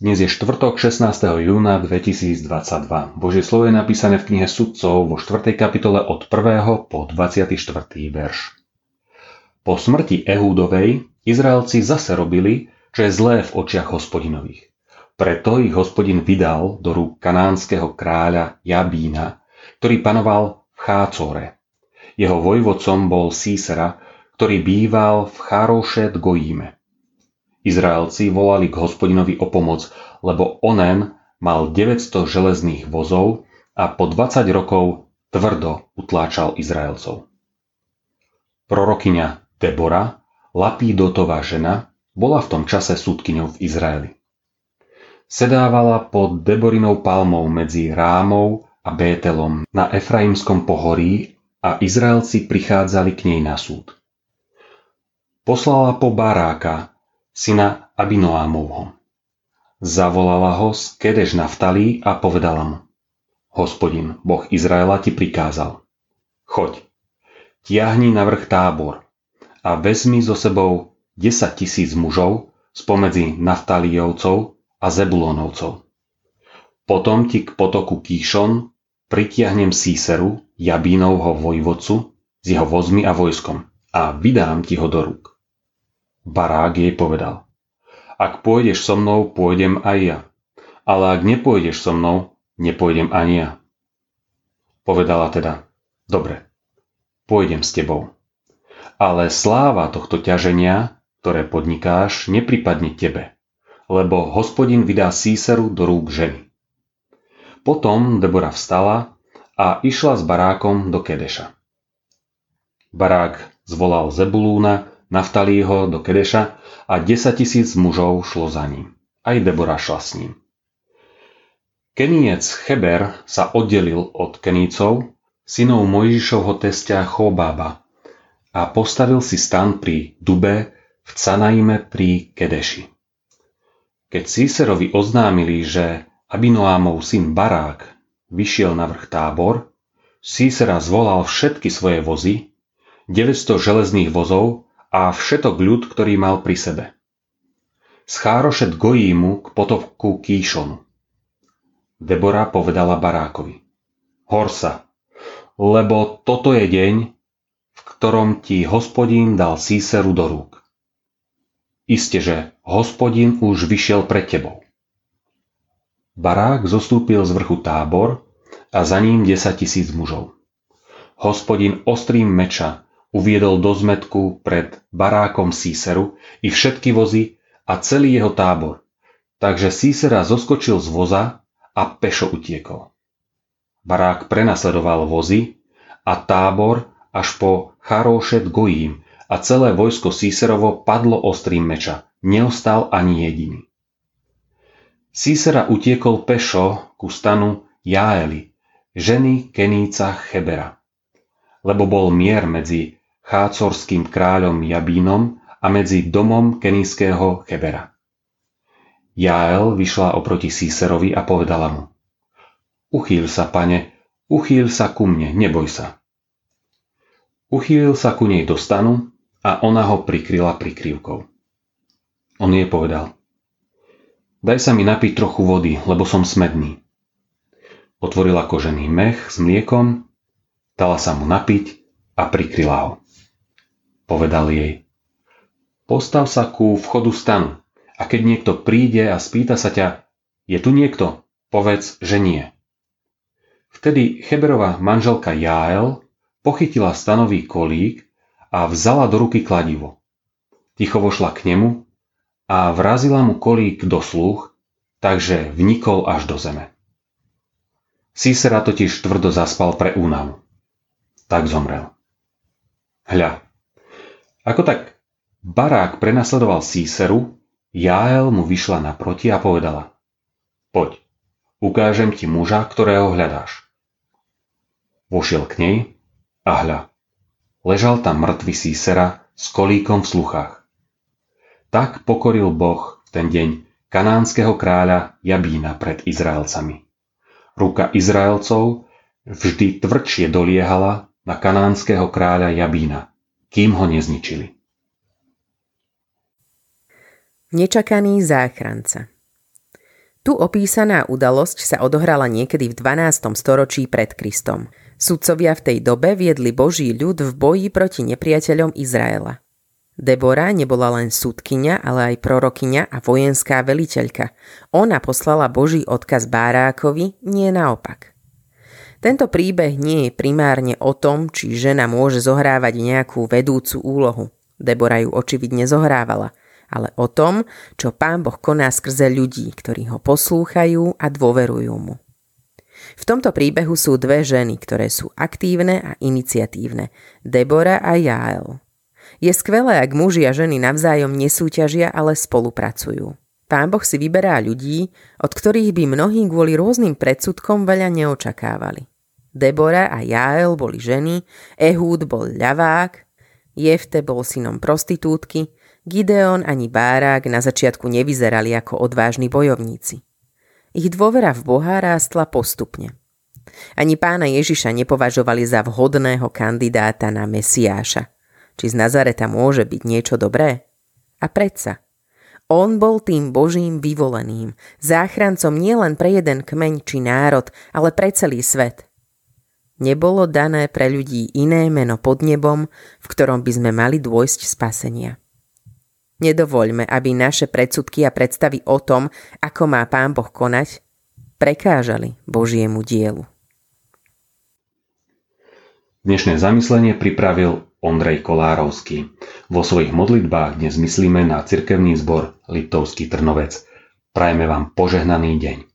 Dnes je štvrtok 16. júna 2022. Božie slovo je napísané v knihe Sudcov vo 4. kapitole od 1. po 24. verš. Po smrti Ehúdovej Izraelci zase robili, čo je zlé v očiach hospodinových. Preto ich hospodin vydal do rúk kanánskeho kráľa Jabína, ktorý panoval v Chácore. Jeho vojvodcom bol Sísera, ktorý býval v Chárošet Gojíme. Izraelci volali k hospodinovi o pomoc, lebo onen mal 900 železných vozov a po 20 rokov tvrdo utláčal Izraelcov. Prorokyňa Debora, Lapídotová žena, bola v tom čase súdkyňou v Izraeli. Sedávala pod Deborinou palmou medzi Rámou a Bételom na Efraimskom pohorí a Izraelci prichádzali k nej na súd. Poslala po Baráka, syna Abinoámovho. Zavolala ho z Kedeš Naftalí a povedala mu, Hospodin, Boh Izraela ti prikázal. Choď, tiahni na vrch tábor a vezmi so sebou 10 tisíc mužov spomedzi Naftalíjovcov a Zebulonovcov. Potom ti k potoku Kíšon pritiahnem Síseru, Jabínovho vojvodcu, s jeho vozmi a vojskom a vydám ti ho do rúk. Barák jej povedal. Ak pôjdeš so mnou, pôjdem aj ja. Ale ak nepôjdeš so mnou, nepôjdem ani ja. Povedala teda, dobre, pôjdem s tebou. Ale sláva tohto ťaženia, ktoré podnikáš, nepripadne tebe, lebo hospodin vydá Síseru do rúk ženy. Potom Debora vstala a išla s barákom do Kedeša. Barák zvolal Zebulúna Naftalího do Kedeša a 10 tisíc mužov šlo za ním. Aj Debora šla s ním. Keniec Cheber sa oddelil od Kenícov, synov Mojžišovho testia Chobába a postavil si stan pri Dube v Canaime pri Kedeši. Keď Císerovi oznámili, že Abinoámov syn Barák vyšiel na vrch tábor, Císera zvolal všetky svoje vozy, 900 železných vozov a všetok ľud, ktorý mal pri sebe. Schárošet Gojímu k potoku Kíšonu. Debora povedala Barákovi. Hor sa, lebo toto je deň, v ktorom ti hospodín dal Síseru do rúk. Isté, že hospodín už vyšiel pred tebou. Barák zostúpil z vrchu tábor a za ním 10 tisíc mužov. Hospodin ostrým meča uviedol do zmetku pred barákom Síseru i všetky vozy a celý jeho tábor. Takže Sísera zoskočil z voza a pešo utiekol. Barák prenasledoval vozy a tábor až po Charóšet Gojím a celé vojsko Síserovo padlo ostrým meča. Neostal ani jediný. Sísera utiekol pešo ku stanu Jaeli, ženy Keníca Chebera, lebo bol mier medzi chácorským kráľom Jabínom a medzi domom kenijského Chebera. Jael vyšla oproti Síserovi a povedala mu Uchýl sa, pane, uchýl sa ku mne, neboj sa. Uchýlil sa ku nej do stanu a ona ho prikryla prikryvkou. On jej povedal Daj sa mi napiť trochu vody, lebo som smedný. Otvorila kožený mech s mliekom, dala sa mu napiť a prikryla ho. Povedal jej. Postav sa ku vchodu stanu a keď niekto príde a spýta sa ťa, je tu niekto? Povedz, že nie. Vtedy Cheberová manželka Jael pochytila stanový kolík a vzala do ruky kladivo. Ticho vošla k nemu a vrazila mu kolík do slúch, takže vnikol až do zeme. Sísera totiž tvrdo zaspal pre únavu. Tak zomrel. Hľa, ako tak barák prenasledoval Síseru, Jael mu vyšla naproti a povedala Poď, ukážem ti muža, ktorého hľadáš. Vošiel k nej a hľa, ležal tam mŕtvy Sísera s kolíkom v sluchách. Tak pokoril Boh v ten deň kanánskeho kráľa Jabína pred Izraelcami. Ruka Izraelcov vždy tvrdšie doliehala na kanánskeho kráľa Jabína – kým ho nezničili. Nečakaný záchranca Tu opísaná udalosť sa odohrala niekedy v 12. storočí pred Kristom. Sudcovia v tej dobe viedli Boží ľud v boji proti nepriateľom Izraela. Debora nebola len súdkyňa, ale aj prorokyňa a vojenská veliteľka. Ona poslala Boží odkaz Bárákovi, nie naopak. Tento príbeh nie je primárne o tom, či žena môže zohrávať nejakú vedúcu úlohu. Debora ju očividne zohrávala – ale o tom, čo Pán Boh koná skrze ľudí, ktorí ho poslúchajú a dôverujú mu. V tomto príbehu sú dve ženy, ktoré sú aktívne a iniciatívne, Debora a Jael. Je skvelé, ak muži a ženy navzájom nesúťažia, ale spolupracujú. Pán Boh si vyberá ľudí, od ktorých by mnohí kvôli rôznym predsudkom veľa neočakávali. Debora a Jael boli ženy, Ehúd bol ľavák, Jefte bol synom prostitútky Gideon ani Bárák na začiatku nevyzerali ako odvážni bojovníci. Ich dôvera v Boha rástla postupne. Ani pána Ježiša nepovažovali za vhodného kandidáta na Mesiáša. Či z Nazareta môže byť niečo dobré? A predsa. On bol tým Božím vyvoleným, záchrancom nielen pre jeden kmeň či národ, ale pre celý svet. Nebolo dané pre ľudí iné meno pod nebom, v ktorom by sme mali dôjsť spasenia. Nedovoľme, aby naše predsudky a predstavy o tom, ako má Pán Boh konať, prekážali Božiemu dielu. Dnešné zamyslenie pripravil Ondrej Kolárovský. Vo svojich modlitbách dnes myslíme na cirkevný zbor Liptovský Trnovec. Prajeme vám požehnaný deň.